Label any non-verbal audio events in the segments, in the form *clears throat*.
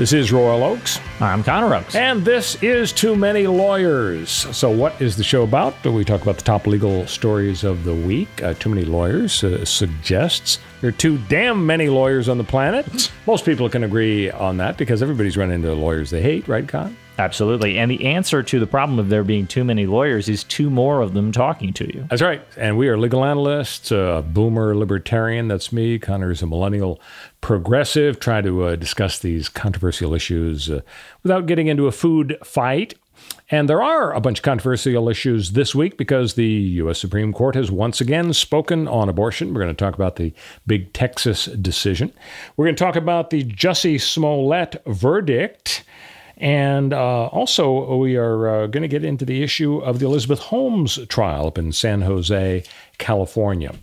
This is Royal Oaks. I'm Connor Oaks. And this is Too Many Lawyers. So, what is the show about? We talk about the top legal stories of the week. Uh, too Many Lawyers uh, suggests there are too damn many lawyers on the planet. *laughs* Most people can agree on that because everybody's run into lawyers they hate, right, Con? Absolutely. And the answer to the problem of there being too many lawyers is two more of them talking to you. That's right. And we are legal analysts, a boomer libertarian. That's me. Connor is a millennial progressive, trying to uh, discuss these controversial issues uh, without getting into a food fight. And there are a bunch of controversial issues this week because the U.S. Supreme Court has once again spoken on abortion. We're going to talk about the big Texas decision. We're going to talk about the Jussie Smollett verdict. And uh, also, we are uh, going to get into the issue of the Elizabeth Holmes trial up in San Jose, California.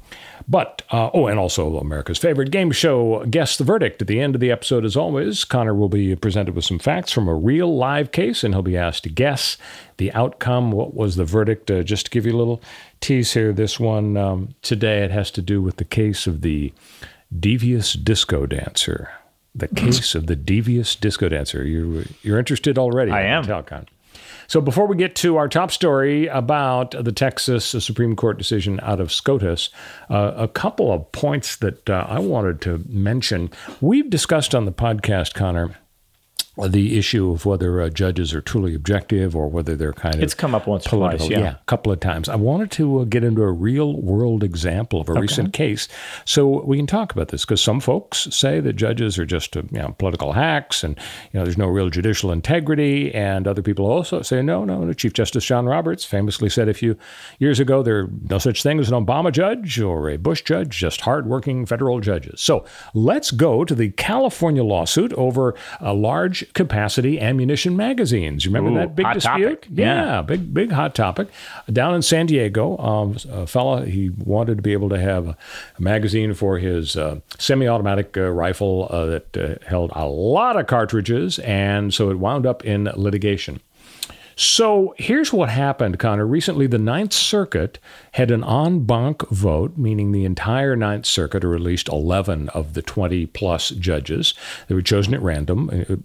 But, uh, oh, and also America's favorite game show, Guess the Verdict. At the end of the episode, as always, Connor will be presented with some facts from a real live case, and he'll be asked to guess the outcome. What was the verdict? Uh, just to give you a little tease here, this one um, today, it has to do with the case of the devious disco dancer the case of the devious disco dancer. You're, you're interested already. I am. Telcon. So before we get to our top story about the Texas Supreme Court decision out of SCOTUS, uh, a couple of points that uh, I wanted to mention. We've discussed on the podcast, Connor, the issue of whether uh, judges are truly objective or whether they're kind of it's come up once or political. twice, yeah. yeah, a couple of times. I wanted to uh, get into a real world example of a Okay. recent case, so we can talk about this because some folks say that judges are just uh, you know, political hacks and you know there's no real judicial integrity, and other people also say no, no. no. Chief Justice John Roberts famously said a few years ago there are no such thing as an Obama judge or a Bush judge, just hardworking federal judges. So let's go to the California lawsuit over a large capacity ammunition magazines. You remember Ooh, that big dispute? topic. Yeah. big big hot topic. Down in San Diego, um, a fella he wanted to be able to have a, a magazine for his uh, semi-automatic uh, rifle uh, that uh, held a lot of cartridges, and so it wound up in litigation. So here's what happened, Connor. Recently, the Ninth Circuit had an en banc vote, meaning the entire Ninth Circuit, or at least 11 of the 20 plus judges, they were chosen at random, uh,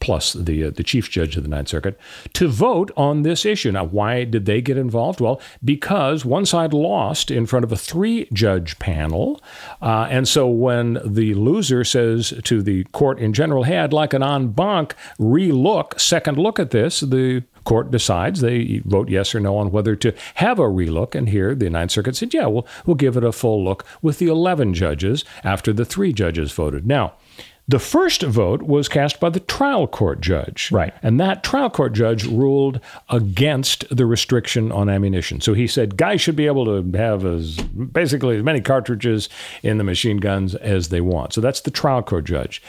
plus the uh, the chief judge of the Ninth Circuit, to vote on this issue. Now, why did they get involved? Well, because one side lost in front of a three judge panel, uh, and so when the loser says to the court in general, "Hey, I'd like an en banc relook, second look at this," the court decides they vote yes or no on whether to have a relook. And here the Ninth Circuit said, yeah, we'll, we'll give it a full look with the 11 judges after the three judges voted. Now, the first vote was cast by the trial court judge. Right. And that trial court judge ruled against the restriction on ammunition. So he said guys should be able to have as basically as many cartridges in the machine guns as they want. So that's the trial court judge.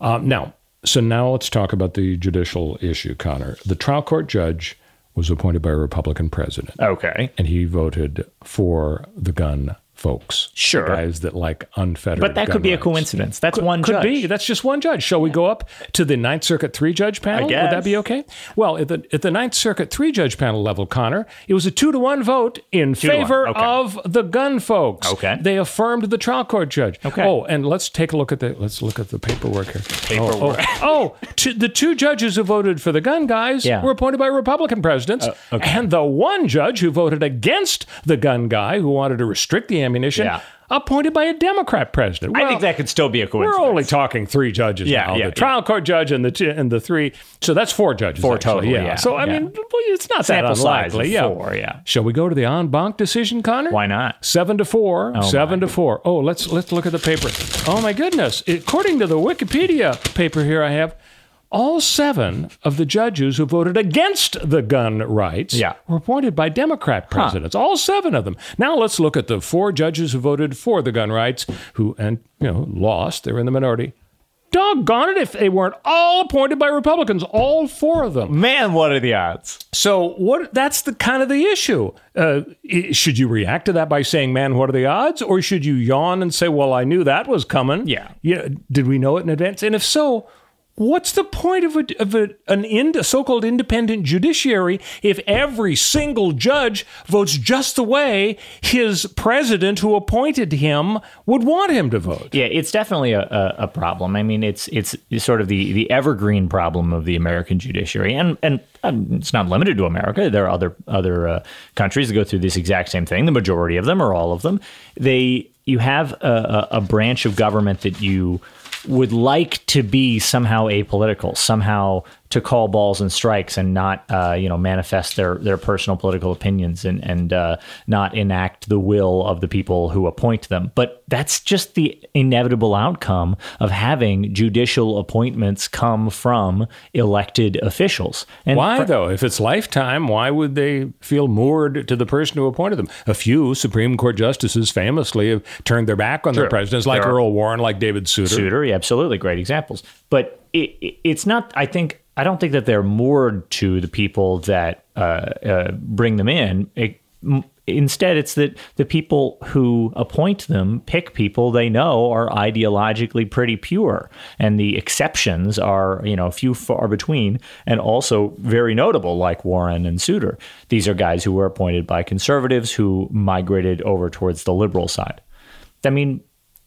Um, now, so now let's talk about the judicial issue, Connor. The trial court judge was appointed by a Republican president, Okay. and he voted for the gun folks. Sure. guys that like unfettered. But that could be a coincidence. That's Could, one could judge. be. That's just one judge. Shall we go up to the Ninth Circuit three judge panel? Would that be okay? Well, at the at the Ninth Circuit three judge panel level, Connor, it was a two to one vote in to one. favor Okay. of the gun folks. Okay. They affirmed the trial court judge. Okay. Oh, and let's take a look at the let's look at the paperwork here. Oh, paperwork. Oh, oh, oh two, the two judges who voted for the gun guys Yeah. were appointed by Republican presidents, uh, okay. and the one judge who voted against the gun guy who wanted to restrict the ammunition. Yeah. Appointed by a Democrat president. I think that could still be a coincidence. we're only talking three judges Yeah, now. yeah, the trial court judge and the and the three. So that's four judges. Four actually, total, yeah, So I mean, well, it's not Sample that unlikely. yeah. four, yeah. Shall we go to the en banc decision, Connor? Why not? Seven to four. Oh, seven my. to four. Oh, let's let's look at the paper. Oh my goodness! According to the Wikipedia paper here, I have. All seven of the judges who voted against the gun rights Yeah. were appointed by Democrat presidents. All seven of them. Now let's look at the four judges who voted for the gun rights, who and you know lost. They're in the minority. doggone it if they weren't all appointed by Republicans, all four of them. Man, what are the odds? So what? That's the kind of the issue. Uh, should you react to that by saying, "Man, what are the odds?" or should you yawn and say, "Well, I knew that was coming"? Yeah. Yeah. Did we know it in advance? And if so, what's the point of a, of a, an a so-called independent judiciary if every single judge votes just the way his president, who appointed him, would want him to vote? Yeah, it's definitely a, a, a problem. I mean, it's it's sort of the, the evergreen problem of the American judiciary, and and it's not limited to America. There are other other uh, countries that go through this exact same thing. The majority of them, or all of them, they you have a, a branch of government that you would like to be somehow apolitical, somehow to call balls and strikes and not, uh, you know, manifest their their personal political opinions and and uh, not enact the will of the people who appoint them. But that's just the inevitable outcome of having judicial appointments come from elected officials. And Why fr- though? If it's lifetime, why would they feel moored to the person who appointed them? A few Supreme Court justices famously have turned their back on their presidents, like Earl Warren, like David Souter. Souter, yeah, absolutely great examples. But it, it, it's not. I think I don't think that they're moored to the people that uh, uh, bring them in. It, m- instead, it's that the people who appoint them pick people they know are ideologically pretty pure, and the exceptions are you know few far between, and also very notable, like Warren and Souter. These are guys who were appointed by conservatives who migrated over towards the liberal side. I mean,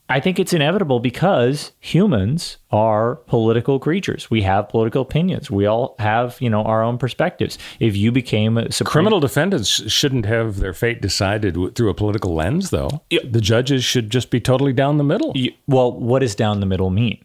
I think it's inevitable because humans are political creatures. We have political opinions. We all have, you know, our own perspectives. If you became a Supreme Criminal defendants shouldn't have their fate decided through a political lens, though. The judges should just be totally down the middle. You- well, what does down the middle mean?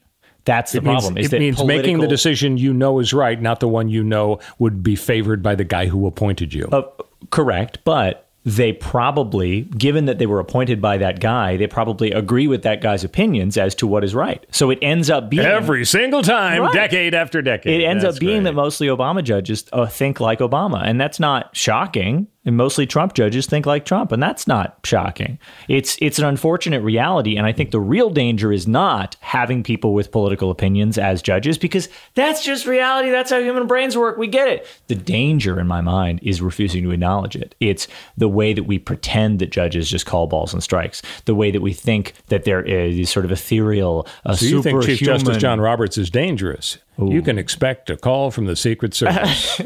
That's the It means, problem. is it means making the decision you know is right, not the one you know would be favored by the guy who appointed you. Uh, correct, but they probably, given that they were appointed by that guy, they probably agree with that guy's opinions as to what is right. So it ends up being Every single time, Right. decade after decade. it ends That's up being great. that mostly Obama judges uh, think like Obama, and that's not shocking. And mostly Trump judges think like Trump, and that's not shocking. It's it's an unfortunate reality, and I think the real danger is not having people with political opinions as judges, because that's just reality. That's how human brains work. We get it. The danger, in my mind, is refusing to acknowledge it. It's the way that we pretend that judges just call balls and strikes, the way that we think that there is sort of ethereal, uh, So you think Chief Justice John Roberts is dangerous? You can expect a call from the Secret Service.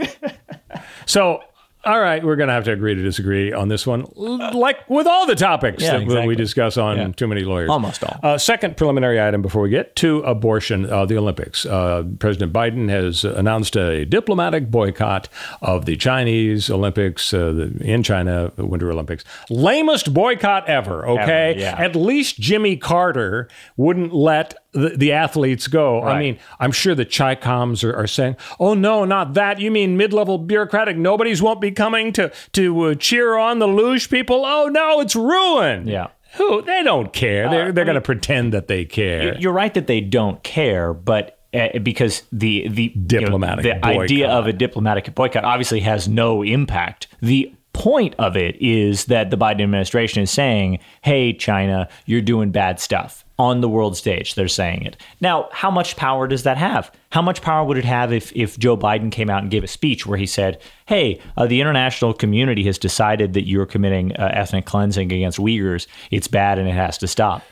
*laughs* so, all right, we're going to have to agree to disagree on this one, like with all the topics Yeah, that exactly. we discuss on Yeah. Too Many Lawyers. Almost all. Uh, second preliminary item before we get to abortion, uh, the Olympics. Uh, President Biden has announced a diplomatic boycott of the Chinese Olympics uh, the, in China, the Winter Olympics. Lamest boycott ever, okay? Ever, yeah. At least Jimmy Carter wouldn't let the, the athletes go. I mean, I'm sure the Chi-Coms are, are saying, oh, no, not that. You mean mid-level bureaucratic? Nobody's won't be coming to, to uh, cheer on the luge people? Oh, no, it's ruined. Yeah. Who? They don't care. They're, they're going to pretend that they care. You're right that they don't care, but uh, because the the you know, Diplomatic the idea of a diplomatic boycott obviously has no impact. The point of it is that the Biden administration is saying, "Hey, China, you're doing bad stuff." On the world stage, they're saying it. Now, how much power does that have? How much power would it have if, if Joe Biden came out and gave a speech where he said, Hey, uh, the international community has decided that you're committing uh, ethnic cleansing against Uyghurs. It's bad and it has to stop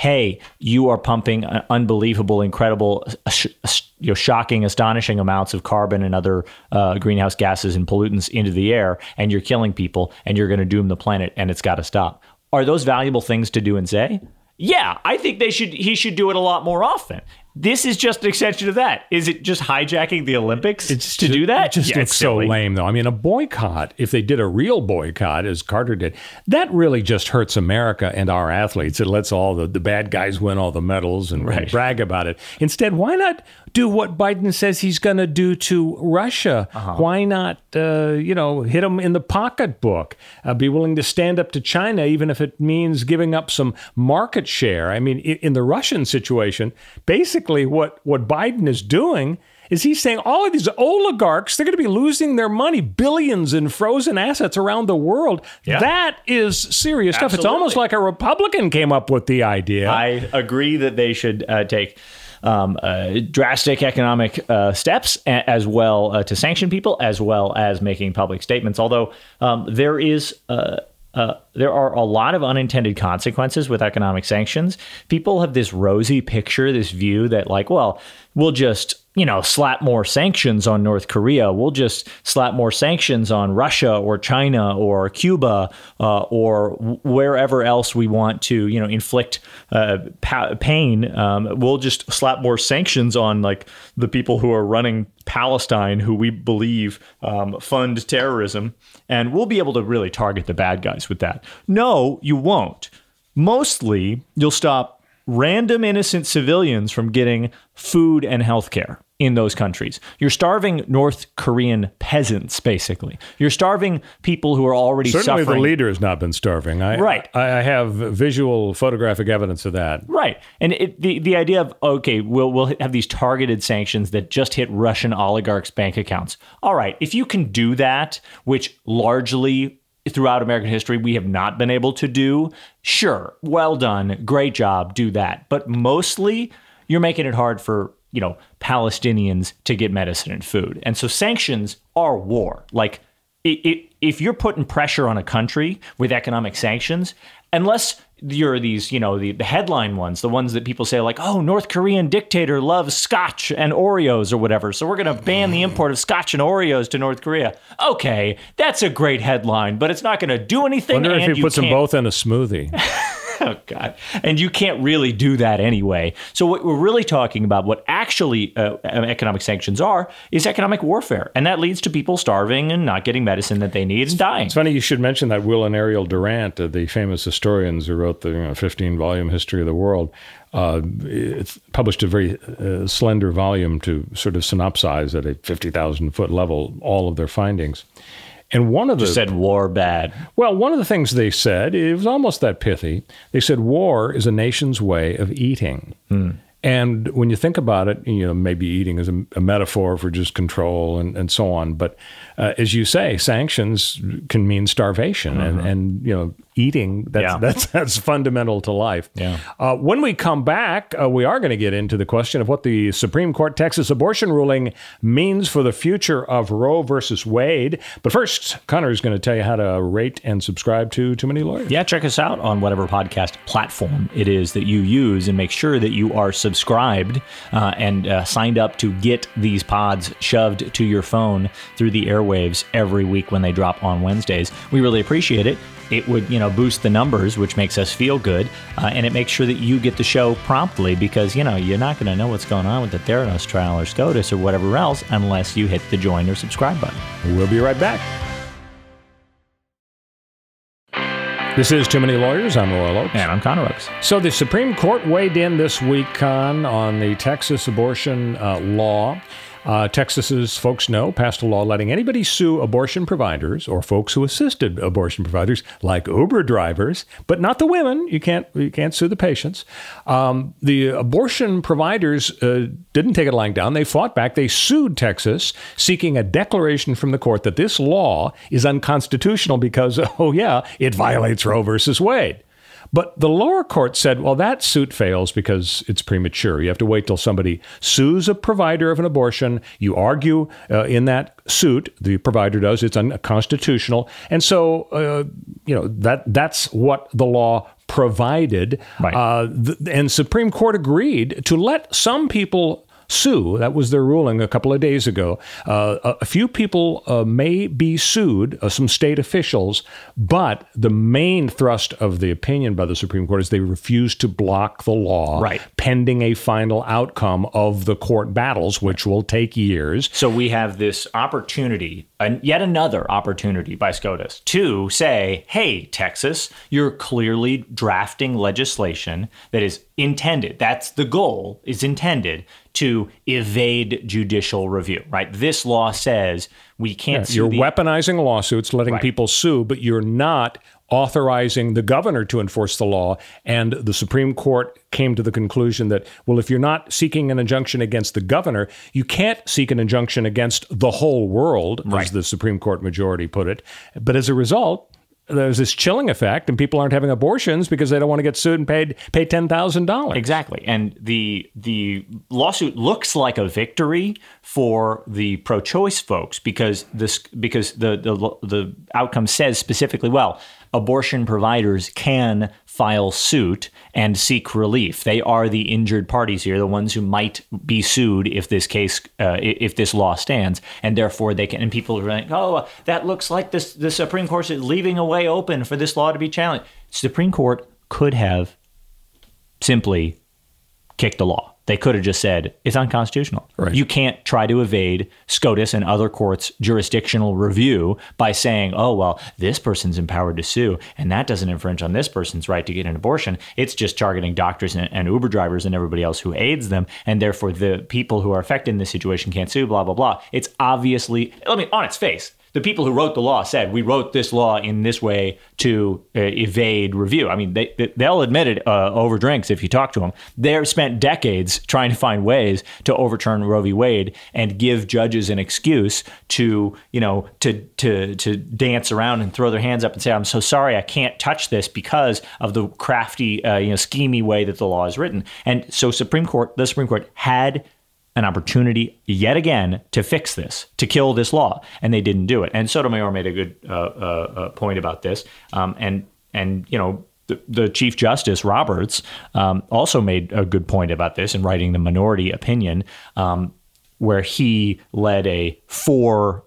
hey, you are pumping uh, unbelievable, incredible, uh, you know, shocking, astonishing amounts of carbon and other uh, greenhouse gases and pollutants into the air, and you're killing people, and you're going to doom the planet, and it's got to stop. Are those valuable things to do and say? Yeah, I think they should. He should do it a lot more often. This is just an extension of that. Is it just hijacking the Olympics to do that? It just Yeah, looks it's so lame, though. I mean, a boycott, if they did a real boycott, as Carter did, that really just hurts America and our athletes. It lets all the, the bad guys win all the medals and, and brag about it. Instead, why not do what Biden says he's going to do to Russia? Uh-huh. Why not, uh, you know, hit them in the pocketbook? Uh, be willing to stand up to China, even if it means giving up some market share. I mean, in the Russian situation, basically what, what Biden is doing is he's saying all of these oligarchs, they're going to be losing their money, billions in frozen assets around the world. That is serious stuff. It's almost like a Republican came up with the idea. I agree that they should uh, take um, uh, drastic economic uh, steps a- as well uh, to sanction people, as well as making public statements. Although um, there is. Uh, uh, there are a lot of unintended consequences with economic sanctions. People have this rosy picture, this view that, like, well, we'll just, you know, slap more sanctions on North Korea. We'll just slap more sanctions on Russia or China or Cuba uh, or wherever else we want to, you know, inflict uh, pa- pain. Um, we'll just slap more sanctions on, like, the people who are running Palestine, who we believe um, fund terrorism. And we'll be able to really target the bad guys with that. No, you won't. Mostly, you'll stop random innocent civilians from getting food and health care in those countries. You're starving North Korean peasants, basically. You're starving people who are already Certainly, suffering. the leader has not been starving. I, Right. I, I have visual photographic evidence of that. Right, and it, the the idea of okay, we'll we'll have these targeted sanctions that just hit Russian oligarchs' bank accounts. All right, if you can do that, which largely throughout American history we have not been able to do, sure, well done, great job, do that. But mostly, you're making it hard for you know Palestinians to get medicine and food, and so sanctions are war. Like it, it, if you're putting pressure on a country with economic sanctions, unless you're these, you know, the, the headline ones, the ones that people say like, oh, North Korean dictator loves scotch and Oreos or whatever, so we're going to ban the import of scotch and Oreos to North Korea. Okay, that's a great headline, but it's not going to do anything. Wonder if he you puts them both in a smoothie. *laughs* *laughs* Oh God! And you can't really do that anyway. So what we're really talking about, what actually uh, economic sanctions are, is economic warfare, and that leads to people starving and not getting medicine that they need and dying. It's funny you should mention that Will and Ariel Durant, uh, the famous historians who wrote the you know, 15 volume history of the world. Uh, it's published a very uh, slender volume to sort of synopsize at a 50,000 foot level all of their findings. And one of the Said war bad. well, one of the things they said, it was almost that pithy. They said war is a nation's way of eating. Hmm. And when you think about it, you know, maybe eating is a, a metaphor for just control and, and so on. But uh, as you say, sanctions can mean starvation and, and, you know, eating, that's, Yeah. that's, that's fundamental to life. Yeah. Uh, when we come back, uh, we are going to get into the question of what the Supreme Court Texas abortion ruling means for the future of Roe versus Wade. But first, Connor is going to tell you how to rate and subscribe to Too Many Lawyers. Yeah, check us out on whatever podcast platform it is that you use and make sure that you are subscribed uh, and uh, signed up to get these pods shoved to your phone through the airwaves every week when they drop on Wednesdays. We really appreciate it. It would, you know, boost the numbers, which makes us feel good, uh, and it makes sure that you get the show promptly because you know you're not going to know what's going on with the Theranos trial or SCOTUS or whatever else unless you hit the join or subscribe button. We'll be right back. This is Too Many Lawyers. I'm Royal Oaks. And I'm Connor Oaks. So the Supreme Court weighed in this week, Con, on the Texas abortion uh, law. Uh, Texas's folks know passed a law letting anybody sue abortion providers or folks who assisted abortion providers, like Uber drivers, but not the women. You can't you can't sue the patients. Um, the abortion providers uh, didn't take it lying down. They fought back. They sued Texas, seeking a declaration from the court that this law is unconstitutional because, *laughs* oh yeah, it violates Roe versus Wade. But the lower court said, well, that suit fails because it's premature. You have to wait till somebody sues a provider of an abortion. You argue uh, in that suit, the provider does, it's unconstitutional. And so, uh, you know, that that's what the law provided. Right. Uh, th- and Supreme Court agreed to let some people sue. That was their ruling a couple of days ago. Uh, a, a few people uh, may be sued, uh, some state officials, but the main thrust of the opinion by the Supreme Court is they refuse to block the law Right. pending a final outcome of the court battles, which will take years. So we have this opportunity, and yet another opportunity by SCOTUS to say, hey, Texas, you're clearly drafting legislation that is intended, that's the goal, is intended to evade judicial review, right? This law says we can't sue You're the- weaponizing lawsuits, letting Right. people sue, but you're not authorizing the governor to enforce the law. And the Supreme Court came to the conclusion that, well, if you're not seeking an injunction against the governor, you can't seek an injunction against the whole world, as the Supreme Court majority put it. But as a result, there's this chilling effect, and people aren't having abortions because they don't want to get sued and paid pay ten thousand dollars. Exactly, and the the lawsuit looks like a victory for the pro-choice folks because this because the the the outcome says specifically, well, abortion providers can file suit and seek relief. They are the injured parties here, the ones who might be sued if this case, uh, if this law stands, and therefore they can. And people are like, "Oh, that looks like this. The Supreme Court is leaving a way open for this law to be challenged." Supreme Court could have simply kicked the law. They could have just said it's unconstitutional. Right. You can't try to evade SCOTUS and other courts' jurisdictional review by saying, oh, well, this person's empowered to sue, and that doesn't infringe on this person's right to get an abortion. It's just targeting doctors and, and Uber drivers and everybody else who aids them, and therefore the people who are affected in this situation can't sue, blah, blah, blah. It's obviously, I mean, on its face, the people who wrote the law said we wrote this law in this way to uh, evade review. I mean, they they'll admit it uh, over drinks if you talk to them. They've spent decades trying to find ways to overturn Roe v. Wade and give judges an excuse to you know to to to dance around and throw their hands up and say, "I'm so sorry, I can't touch this because of the crafty, uh, you know, schemy way that the law is written." And so, Supreme Court, the Supreme Court had an opportunity yet again to fix this, to kill this law, and they didn't do it. And Sotomayor made a good uh, uh, uh, point about this, um, and and you know. The, the Chief Justice Roberts um, also made a good point about this in writing the minority opinion, um, where he led a four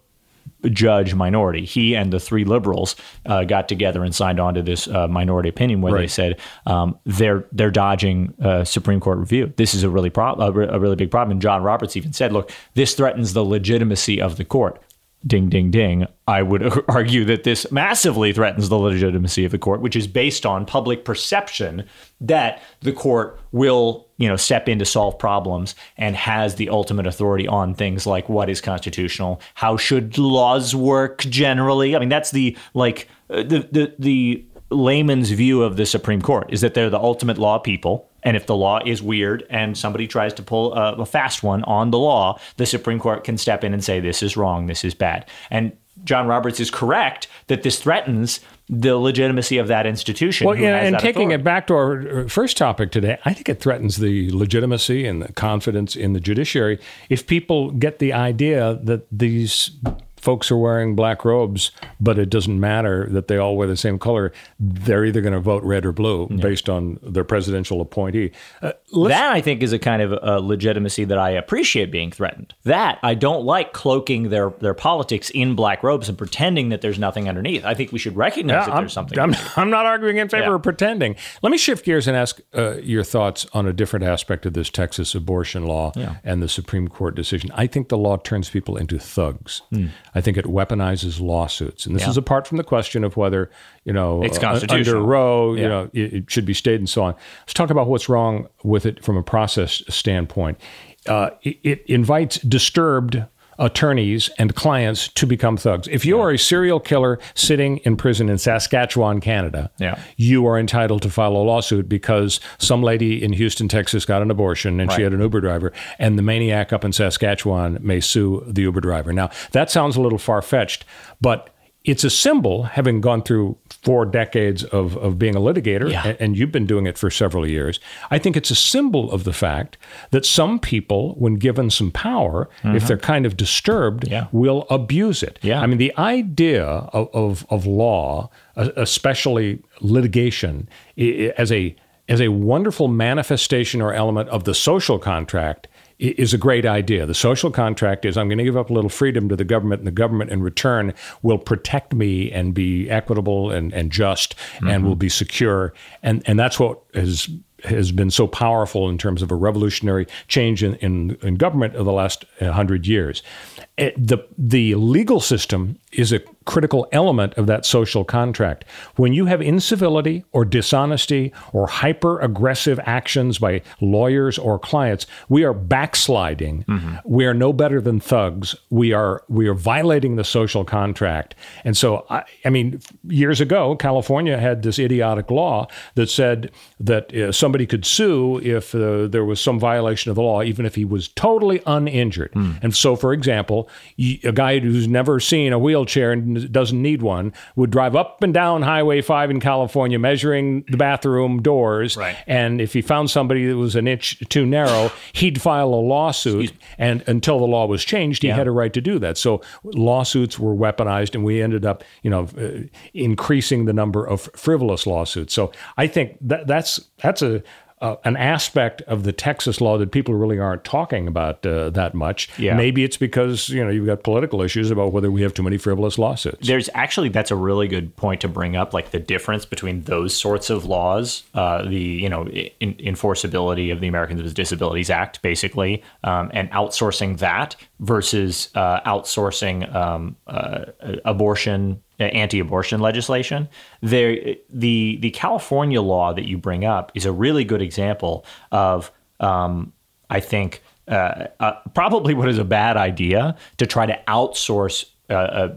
judge minority. He and the three liberals uh, got together and signed on to this uh, minority opinion where Right. they said um, they're they're dodging uh, Supreme Court review. This is a really prob- a, re- a really big problem. And John Roberts even said, "Look, this threatens the legitimacy of the court." Ding, ding, ding. I would *laughs* argue that this massively threatens the legitimacy of the court, which is based on public perception that the court will, you know, step in to solve problems and has the ultimate authority on things like what is constitutional, how should laws work generally. I mean, that's the like uh, the the the layman's view of the Supreme Court is that they're the ultimate law people. And if the law is weird and somebody tries to pull a, a fast one on the law, the Supreme Court can step in and say, this is wrong, this is bad. And John Roberts is correct that this threatens the legitimacy of that institution. Well, yeah, and taking authority. it back to our uh, first topic today, I think it threatens the legitimacy and the confidence in the judiciary if people get the idea that these folks are wearing black robes, but it doesn't matter that they all wear the same color. They're either going to vote red or blue based on their presidential appointee. Uh, that I think is a kind of uh, legitimacy that I appreciate being threatened. That I don't like cloaking their their politics in black robes and pretending that there's nothing underneath. I think we should recognize that I'm, there's something. I'm, *laughs* I'm not arguing in favor Yeah. of pretending. Let me shift gears and ask uh, your thoughts on a different aspect of this Texas abortion law and the Supreme Court decision. I think the law turns people into thugs. I think it weaponizes lawsuits, and this. Yeah. is apart from the question of whether you know It's uh, constitutional. under Roe, you know, it, it should be stayed and so on. Let's talk about what's wrong with it from a process standpoint. Uh, it, it invites disturbed attorneys and clients to become thugs. If you are a serial killer sitting in prison in Saskatchewan, Canada, Yeah. you are entitled to file a lawsuit because some lady in Houston, Texas got an abortion and she had an Uber driver, and the maniac up in Saskatchewan may sue the Uber driver. Now, that sounds a little far fetched, but it's a symbol, having gone through four decades of, of being a litigator, Yeah. and, and you've been doing it for several years. I think it's a symbol of the fact that some people, when given some power, if they're kind of disturbed, Mm-hmm. Yeah. will abuse it. Yeah. I mean, the idea of, of, of law, especially litigation, as a as a wonderful manifestation or element of the social contract is a great idea. The social contract is I'm going to give up a little freedom to the government, and the government in return will protect me and be equitable and, and just and will be secure. And and that's what has has been so powerful in terms of a revolutionary change in, in, in government of the last uh, hundred years. It- the the legal system is a critical element of that social contract. When you have incivility or dishonesty or hyper aggressive actions by lawyers or clients, we are backsliding. We are no better than thugs. We are we are violating the social contract. And so, I, I mean, years ago, California had this idiotic law that said that uh, somebody could sue if uh, there was some violation of the law, even if he was totally uninjured. And so, for example, example, a guy who's never seen a wheelchair and doesn't need one would drive up and down Highway 5 in California measuring the bathroom doors. Right. And if he found somebody that was an inch too narrow, *laughs* he'd file a lawsuit. And until the law was changed, he Yeah. had a right to do that. So lawsuits were weaponized, and we ended up, you know, uh, increasing the number of frivolous lawsuits. So I think that that's that's a uh, an aspect of the Texas law that people really aren't talking about uh, that much. Yeah. Maybe it's because you know you've got political issues about whether we have too many frivolous lawsuits. There's actually that's a really good point to bring up, like the difference between those sorts of laws, uh, the you know in, enforceability of the Americans with Disabilities Act, basically, um, and outsourcing that versus uh, outsourcing um, uh, abortion, anti-abortion legislation. There, the the California law that you bring up is a really good example of, um, I think. Uh, uh, probably *laughs* what is a bad idea to try to outsource uh, uh,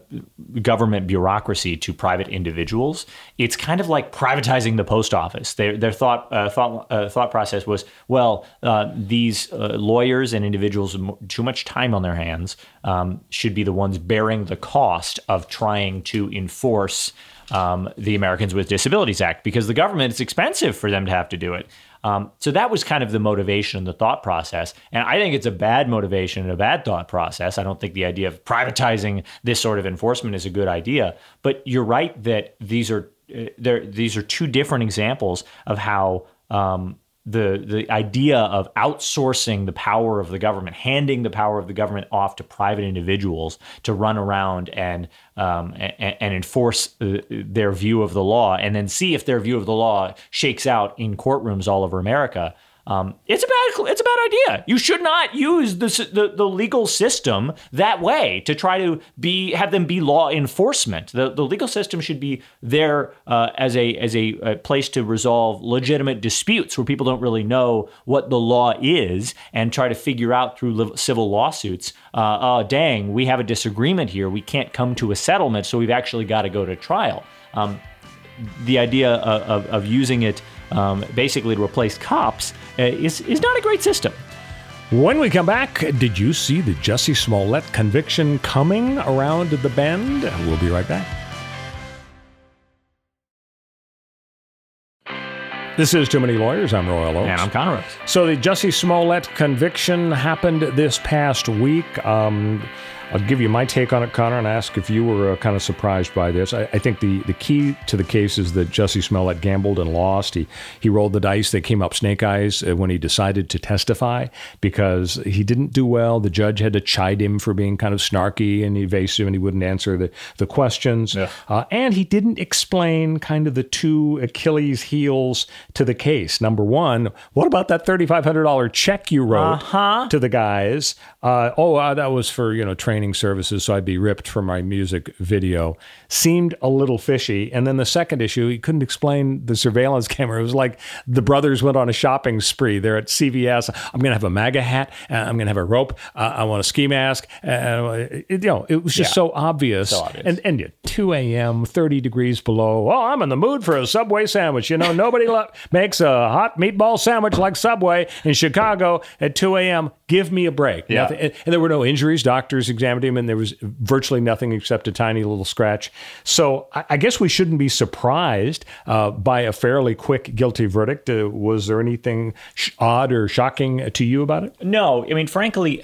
government bureaucracy to private individuals. It's kind of like privatizing the post office. Their their thought uh, thought uh, thought process was well, uh, these uh, lawyers and individuals with too much time on their hands um, should be the ones bearing the cost of trying to enforce. Um, the Americans with Disabilities Act because the government it's expensive for them to have to do it. Um, so that was kind of the motivation, and the thought process. And I think it's a bad motivation and a bad thought process. I don't think the idea of privatizing this sort of enforcement is a good idea. But you're right that these are uh. These are two different examples of how. Um, the, the idea of outsourcing the power of the government, handing the power of the government off to private individuals to run around and um, and, and enforce uh, their view of the law, and then see if their view of the law shakes out in courtrooms all over America. Um, it's a bad it's a bad idea. You should not use the, the the legal system that way to try to be have them be law enforcement. The the legal system should be there uh, as a as a, a place to resolve legitimate disputes where people don't really know what the law is and try to figure out through li- civil lawsuits. Uh, oh dang, we have a disagreement here. We can't come to a settlement, so we've actually got to go to trial. Um, the idea of, of, of using it um, basically to replace cops uh, is, is not a great system. When we come back, did you see the Jussie Smollett conviction coming around the bend? We'll be right back. This is Too Many Lawyers. I'm Royal Oaks. And I'm Connor. So the Jussie Smollett conviction happened this past week. Um, I'll give you my take on it, Connor, and ask if you were uh, kind of surprised by this. I, I think the, the key to the case is that Jussie Smollett gambled and lost. He he rolled the dice. They came up snake eyes uh, when he decided to testify because he didn't do well. The judge had to chide him for being kind of snarky and evasive, and he wouldn't answer the the questions. Uh, and he didn't explain kind of the two Achilles heels to the case. Number one, what about that thirty five hundred dollar check you wrote to the guys? Uh, oh, uh, that was for you know training services, so I'd be ripped from my music video. Seemed a little fishy. And then the second issue, he couldn't explain the surveillance *laughs* camera. It was like the brothers went on a shopping spree. They're at CVS. I'm going to have a MAGA hat. Uh, I'm going to have a rope. Uh, I want a ski mask. Uh, it, you know, it was just Yeah. so obvious. So obvious. And and at 2 a.m., 30 degrees below. Oh, I'm in the mood for a Subway sandwich. You know, nobody *laughs* lo- makes a hot meatball sandwich like Subway in Chicago at 2 a.m. Give me a break. Yeah. Nothing- and, and there were no injuries. Doctors examined him, and there was virtually nothing except a tiny little scratch. So I, I guess we shouldn't be surprised uh, by a fairly quick guilty verdict. Uh, was there anything sh- odd or shocking to you about it? No, I mean, frankly,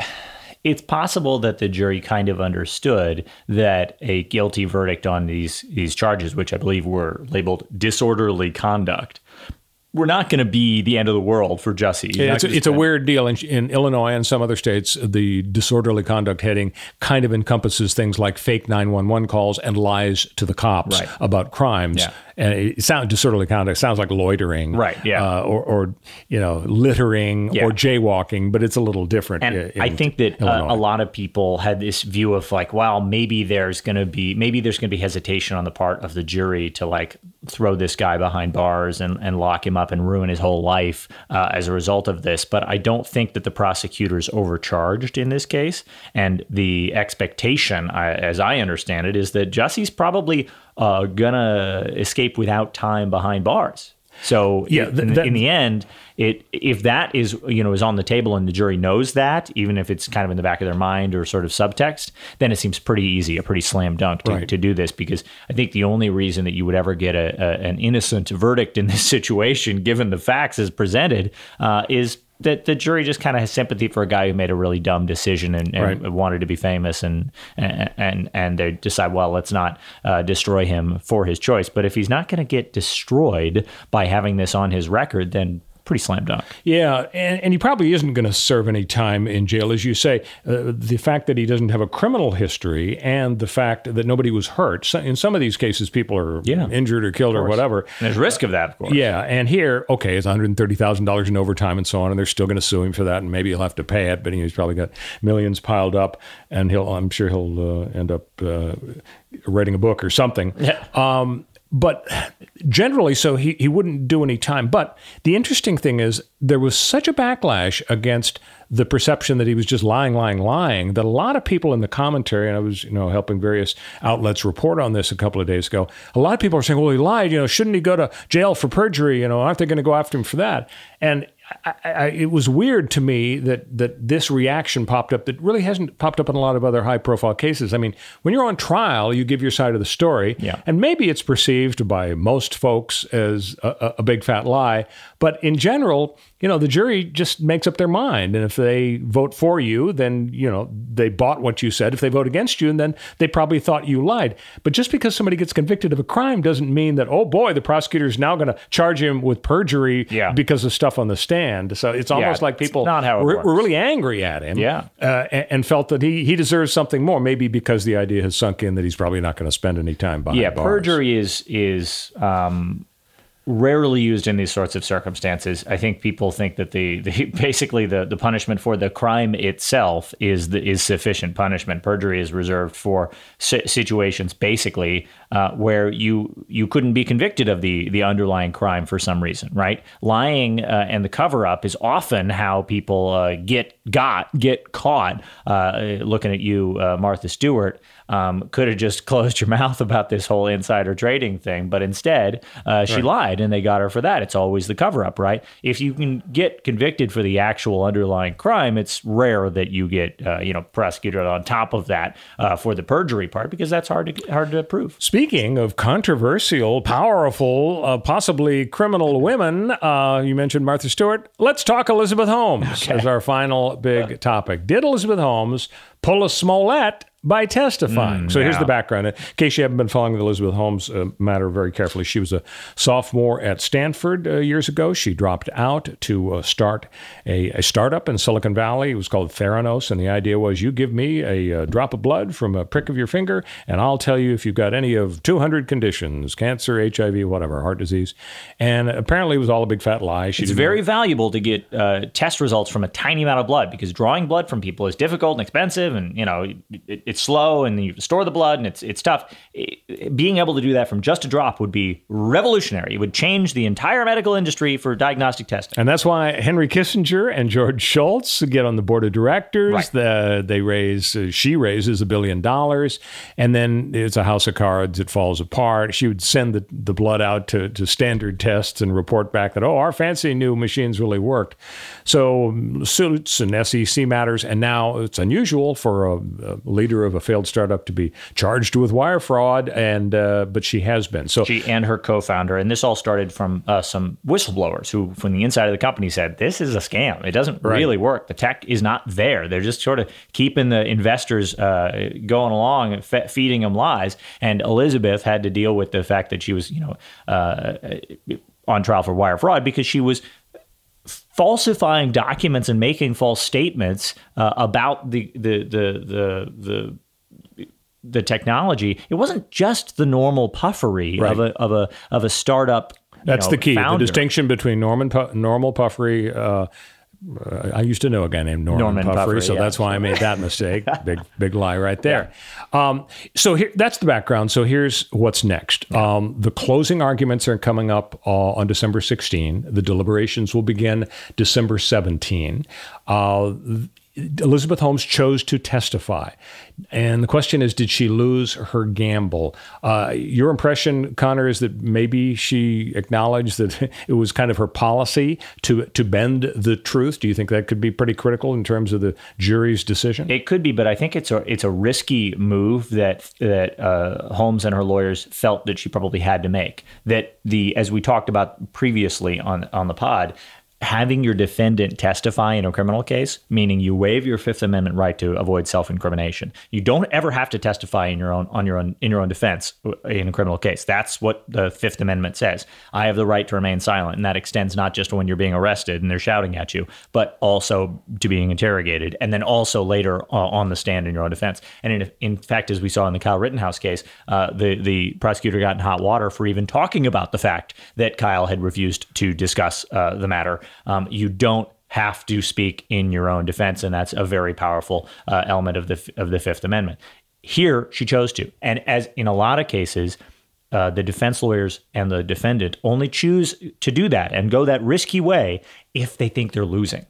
it's possible that the jury kind of understood that a guilty verdict on these these charges, which I believe were labeled disorderly conduct, were not going to be the end of the world for Jussie. Not it's, a, it's a weird deal. In, in Illinois and some other states, the disorderly conduct heading kind of encompasses things like fake 911 calls and lies to the cops Right. about crimes. Yeah. And it sounds disorderly conduct sounds like loitering, Right, yeah. uh, or, or you know littering Yeah. or jaywalking, but it's a little different. And i- I think that uh, a lot of people had this view of like, wow, maybe there's going to be maybe there's going to be hesitation on the part of the jury to like throw this guy behind bars and, and lock him up and ruin his whole life uh, as a result of this. But I don't think that the prosecutors overcharged in this case. And the expectation, I, as I understand it, is that Jussie's probably uh, gonna escape without time behind bars. So Yeah, in, th- that- in the end, it if that is you know is on the table and the jury knows that, even if it's kind of in the back of their mind or sort of subtext, then it seems pretty easy, a pretty slam dunk to, Right. to do this. Because I think the only reason that you would ever get a, a an innocent verdict in this *laughs* situation, given the facts as presented, uh, is that the jury just kind of has sympathy for a guy who made a really dumb decision and, and Right. wanted to be famous and and and, and they decide well let's not uh, destroy him for his choice but if he's not going to get destroyed by having this on his record then pretty slam dunk Yeah, and, and he probably isn't going to serve any time in jail, as you say. Uh, the fact that he doesn't have a criminal history and the fact that nobody was hurt. So in some of these cases, people are Yeah. injured or killed or whatever. and there's risk of that of course Yeah, and here, okay, it's one hundred thirty thousand dollars in overtime and so on, and they're still going to sue him for that, and maybe he'll have to pay it, but he's probably got millions piled up, and he'll, I'm sure he'll uh, end up uh, writing a book or something. Yeah. Um, but generally, so he, he wouldn't do any time. But the interesting thing is, there was such a backlash against the perception that he was just lying, lying, lying that a lot of people in the commentary, and I was, you know, helping various outlets report on this a couple of days ago, a lot of people are saying, well, he lied, you know, shouldn't he go to jail for perjury? You know, aren't they going to go after him for that? And I, I, it was weird to me that that this reaction popped up that really hasn't popped up in a lot of other high profile cases. I mean, when you're on trial, you give your side of the story, Yeah. and maybe it's perceived by most folks as a, a- a big fat lie, but in general, you know, the jury just makes up their mind, and if they vote for you, then you know they bought what you said. If they vote against you, and then they probably thought you lied. But just because somebody gets convicted of a crime doesn't mean that oh boy, the prosecutor is now going to charge him with perjury Yeah. because of stuff on the stand. So it's almost Yeah, like people not how were, were really angry at him, Yeah. uh, and, and felt that he he deserves something more. Maybe because the idea has sunk in that he's probably not going to spend any time behind yeah bars. perjury is is um rarely used in these sorts of circumstances. I think people think that the, the *laughs* basically the, the punishment for the crime itself is the, is sufficient punishment. Perjury is reserved for si- situations basically uh, where you you couldn't be convicted of the the underlying crime for some reason, right? Lying uh, and the cover up is often how people uh, get got get caught. Uh, looking at you, uh, Martha Stewart. Um, could have just *laughs* closed your mouth about this whole insider trading thing, but instead uh, she lied and they got her for that. It's always the cover up, right? If you can get convicted for the actual underlying crime, it's rare that you get uh, you know prosecuted on top of that uh, for the perjury part because that's hard to hard to prove. Speaking of controversial, powerful, uh, possibly criminal women, uh, you mentioned Martha Stewart. Let's talk Elizabeth Holmes as our final big topic. Did Elizabeth Holmes pull a Smollett by testifying? so here's the background. In case you haven't been following the Elizabeth Holmes uh, matter very carefully, she was a sophomore at Stanford uh, years ago. She dropped out to uh, start a, a startup in Silicon Valley. It was called Theranos, and the idea was you give me a, uh drop of blood from a prick of your finger, and I'll tell you if you've got any of 200 conditions cancer, HIV, whatever, heart disease. And apparently it was all a big fat lie. She It's very valuable to get uh, test results from a tiny amount of blood because drawing blood from people is difficult and expensive, and you know it, it's slow, and you store the blood, and it's it's tough. It- being able to do that from just a drop would be revolutionary. It would change the entire medical industry for diagnostic testing. And that's why Henry Kissinger and George Shultz get on the board of directors. Right. The, they raise, uh, she raises a billion dollars, and then it's a house of cards. It falls apart. She would send the, the blood out to, to standard tests and report back that, oh, our fancy new machines really worked. So suits and SEC matters, and now it's unusual for a, a leader of a failed startup to be charged with wire fraud, and uh, but she has been. So She and her co-founder, and this all started from uh, some whistleblowers who, from the inside of the company, said this is a scam. It doesn't Right. really work. The tech is not there. They're just sort of keeping the investors uh, going along, and fe- feeding them lies. And Elizabeth had to deal with the fact that she was, you know, uh, on trial for wire fraud because she was falsifying documents and making false statements uh, about the the the the the the technology. It wasn't just the normal puffery Right. of a of a of a startup. That's know, the key. founder. The distinction between Norman normal puffery. Uh, uh, I used to know a guy named Norman, Norman Puffery, Puffery, so yeah. that's why I made that *laughs* mistake. big, big lie right there. Um, so here, that's the background. So here's what's next. Um, the closing arguments are coming up uh, on December 16. The deliberations will begin December 17. Uh, Elizabeth Holmes chose to testify. And the question is, did she lose her gamble? Uh, your impression, Connor, is that maybe she acknowledged that *laughs* it was kind of her policy to to bend the truth. Do you think that could be pretty critical in terms of the jury's decision? It could be, but I think it's a it's a risky move that that uh, Holmes and her lawyers felt that she probably had to make. That the as we talked about previously on on the pod, having your defendant testify in a criminal case, meaning you waive your Fifth Amendment right to avoid self-incrimination. You don't ever have to testify in your own on your own in your own defense in a criminal case. That's what the Fifth Amendment says. I have the right to remain silent, and that extends not just when you're being arrested and they're shouting at you, but also to being interrogated, and then also later uh, on the stand in your own defense. And in, in fact, as we saw in the Kyle Rittenhouse case, uh, the the prosecutor got in hot water for even talking about the fact that Kyle had refused to discuss uh, the matter um, you don't have to speak in your own defense, and that's a very powerful uh, element of the of the Fifth Amendment. Here, she chose to, and as in a lot of cases, uh, the defense lawyers and the defendant only choose to do that and go that risky way if they think they're losing.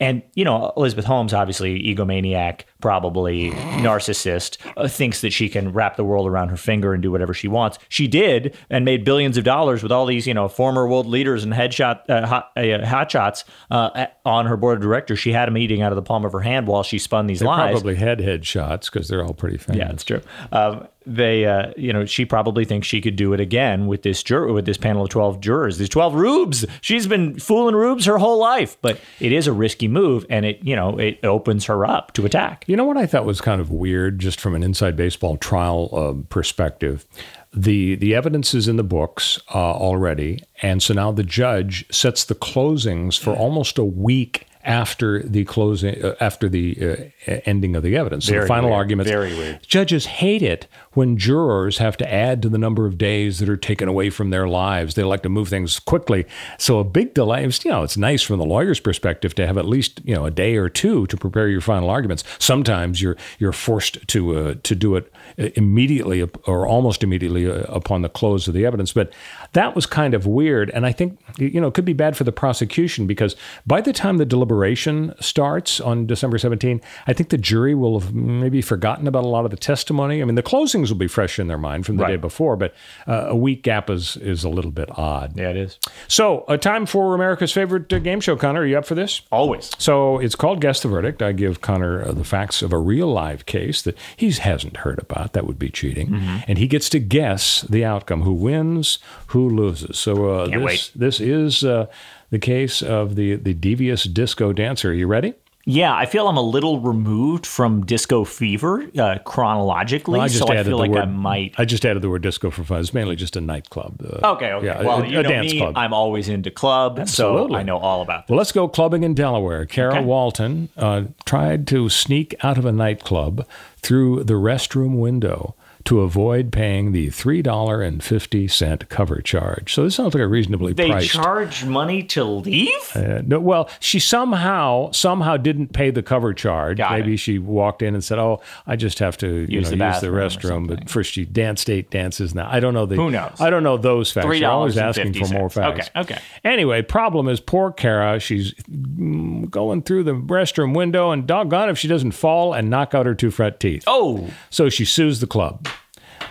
And, you know, Elizabeth Holmes, obviously egomaniac, probably narcissist, uh, thinks that she can wrap the world around her finger and do whatever she wants. She did and made billions of dollars with all these, you know, former world leaders and headshot uh, hot, uh, hotshots uh, on her board of directors. She had them eating out of the palm of her hand while she spun these they lies. Probably had headshots because they're all pretty famous. Yeah, that's true. Um, they, uh, you know, she probably thinks she could do it again with this jur- with this panel of twelve jurors, these twelve rubes. She's been fooling rubes her whole life, but it is a risky move, and it, you know, it opens her up to attack. You know what I thought was kind of weird, just from an inside baseball trial uh, perspective. The the evidence is in the books uh, already, and so now the judge sets the closings for almost a week after the closing, uh, after the uh, ending of the evidence. So Very the final weird. arguments. Very weird. Judges hate it when jurors have to add to the number of days that are taken away from their lives. They like to move things quickly. So a big delay, you know, it's nice from the lawyer's perspective to have at least you know a day or two to prepare your final arguments. Sometimes you're you're forced to uh, to do it immediately or almost immediately uh, upon the close of the evidence. But that was kind of weird, and I think you know it could be bad for the prosecution because by the time the deliberation starts on December 17, I think the jury will have maybe forgotten about a lot of the testimony. I mean, the closings will be fresh in their mind from the Right. day before, but uh, a week gap is is a little bit odd. Yeah, it is. So, a time for America's favorite uh, game show. Connor, are you up for this? Always. So it's called Guess the Verdict. I give Connor uh, the facts of a real live case that he hasn't heard about. That would be cheating. Mm-hmm. And he gets to guess the outcome who wins, who loses. So uh, this, wait. this is uh, the case of the, the devious disco dancer. Are you ready? Yeah, I feel I'm a little removed from disco fever uh, chronologically, Well, I just so I feel like word, I might. I just added the word disco for fun. It's mainly just a nightclub. uh, Okay, okay. Yeah, well, a, you a know dance me, club. I'm always into club, Absolutely. so I know all about that. Well, let's go clubbing in Delaware. Kara Okay. Walton uh, tried to sneak out of a nightclub through the restroom window to avoid paying the $3.50 cover charge. So this sounds like a reasonably They priced. charge money to leave? Uh, no, well, she somehow somehow didn't pay the cover charge. Got Maybe it. she walked in and said, "Oh, I just have to you Use know, the use the restroom." But first, she danced eight dances. Now I don't know the Who knows? I don't know those facts. You're always asking for more facts. Okay, okay. Anyway, problem is poor Kara. She's mm, going through the restroom window, and doggone if she doesn't fall and knock out her two front teeth. Oh, So she sues the club.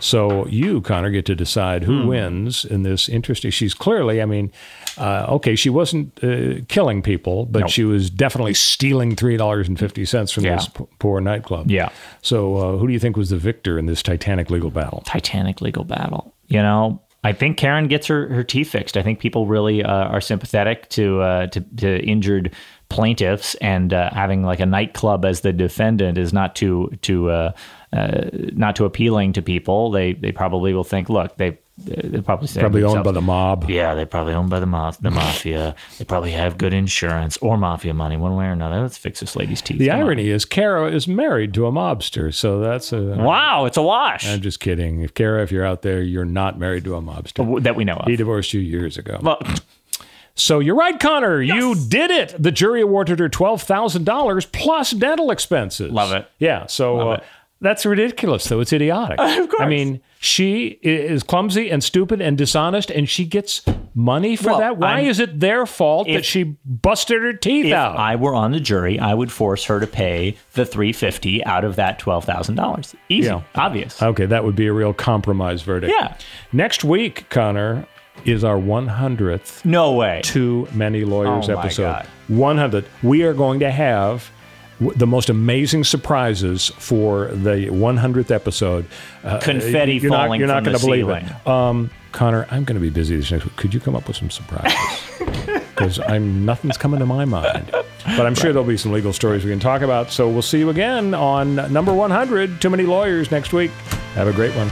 So you, Connor, get to decide Hmm. who wins in this interesting. She's clearly, I mean, uh, okay, she wasn't uh, killing people, but Nope. she was definitely stealing three dollars and fifty cents from Yeah. this p- poor nightclub. Yeah. So uh, who do you think was the victor in this titanic legal battle? Titanic legal battle. You know, I think Karen gets her, her teeth fixed. I think people really uh, are sympathetic to, uh, to to injured plaintiffs, and uh, having like a nightclub as the defendant is not too too uh, not too appealing to people. They they probably will think, look, they they probably say Probably owned by the mob. Yeah, they're probably owned by the mob, the *laughs* mafia. they probably have good insurance or mafia money, one way or another. Let's fix this lady's teeth. The Come on. irony is, Kara is married to a mobster, so that's a. Wow, it's a wash I'm just kidding. If Kara, if you're out there, you're not married to a mobster. that we know of. He divorced you years ago. Well, *clears throat* So you're right, Connor. You did it. The jury awarded her twelve thousand dollars plus dental expenses. Love it. Yeah. So uh, it. That's ridiculous, though. It's idiotic. *laughs* Of course. I mean, she is clumsy and stupid and dishonest, and she gets money for Well, that. Why I'm- is it their fault that she busted her teeth If out? I were on the jury, I would force her to pay the 350 out of that $12,000. Easy, Yeah. obvious. okay, that would be a real compromise verdict. Yeah. Next week, Connor, is our 100th No way. Too Many Lawyers Oh, episode. God. 100. We are going to have the most amazing surprises for the 100th episode. Uh, Confetti you're not, falling you're not gonna believe ceiling. it. Um, Connor, I'm going to be busy this next week. Could you come up with some surprises? *laughs* Because I'm nothing's coming to my mind. But I'm sure there'll be some legal stories we can talk about. So we'll see you again on number 100. Too many lawyers next week. Have a great one.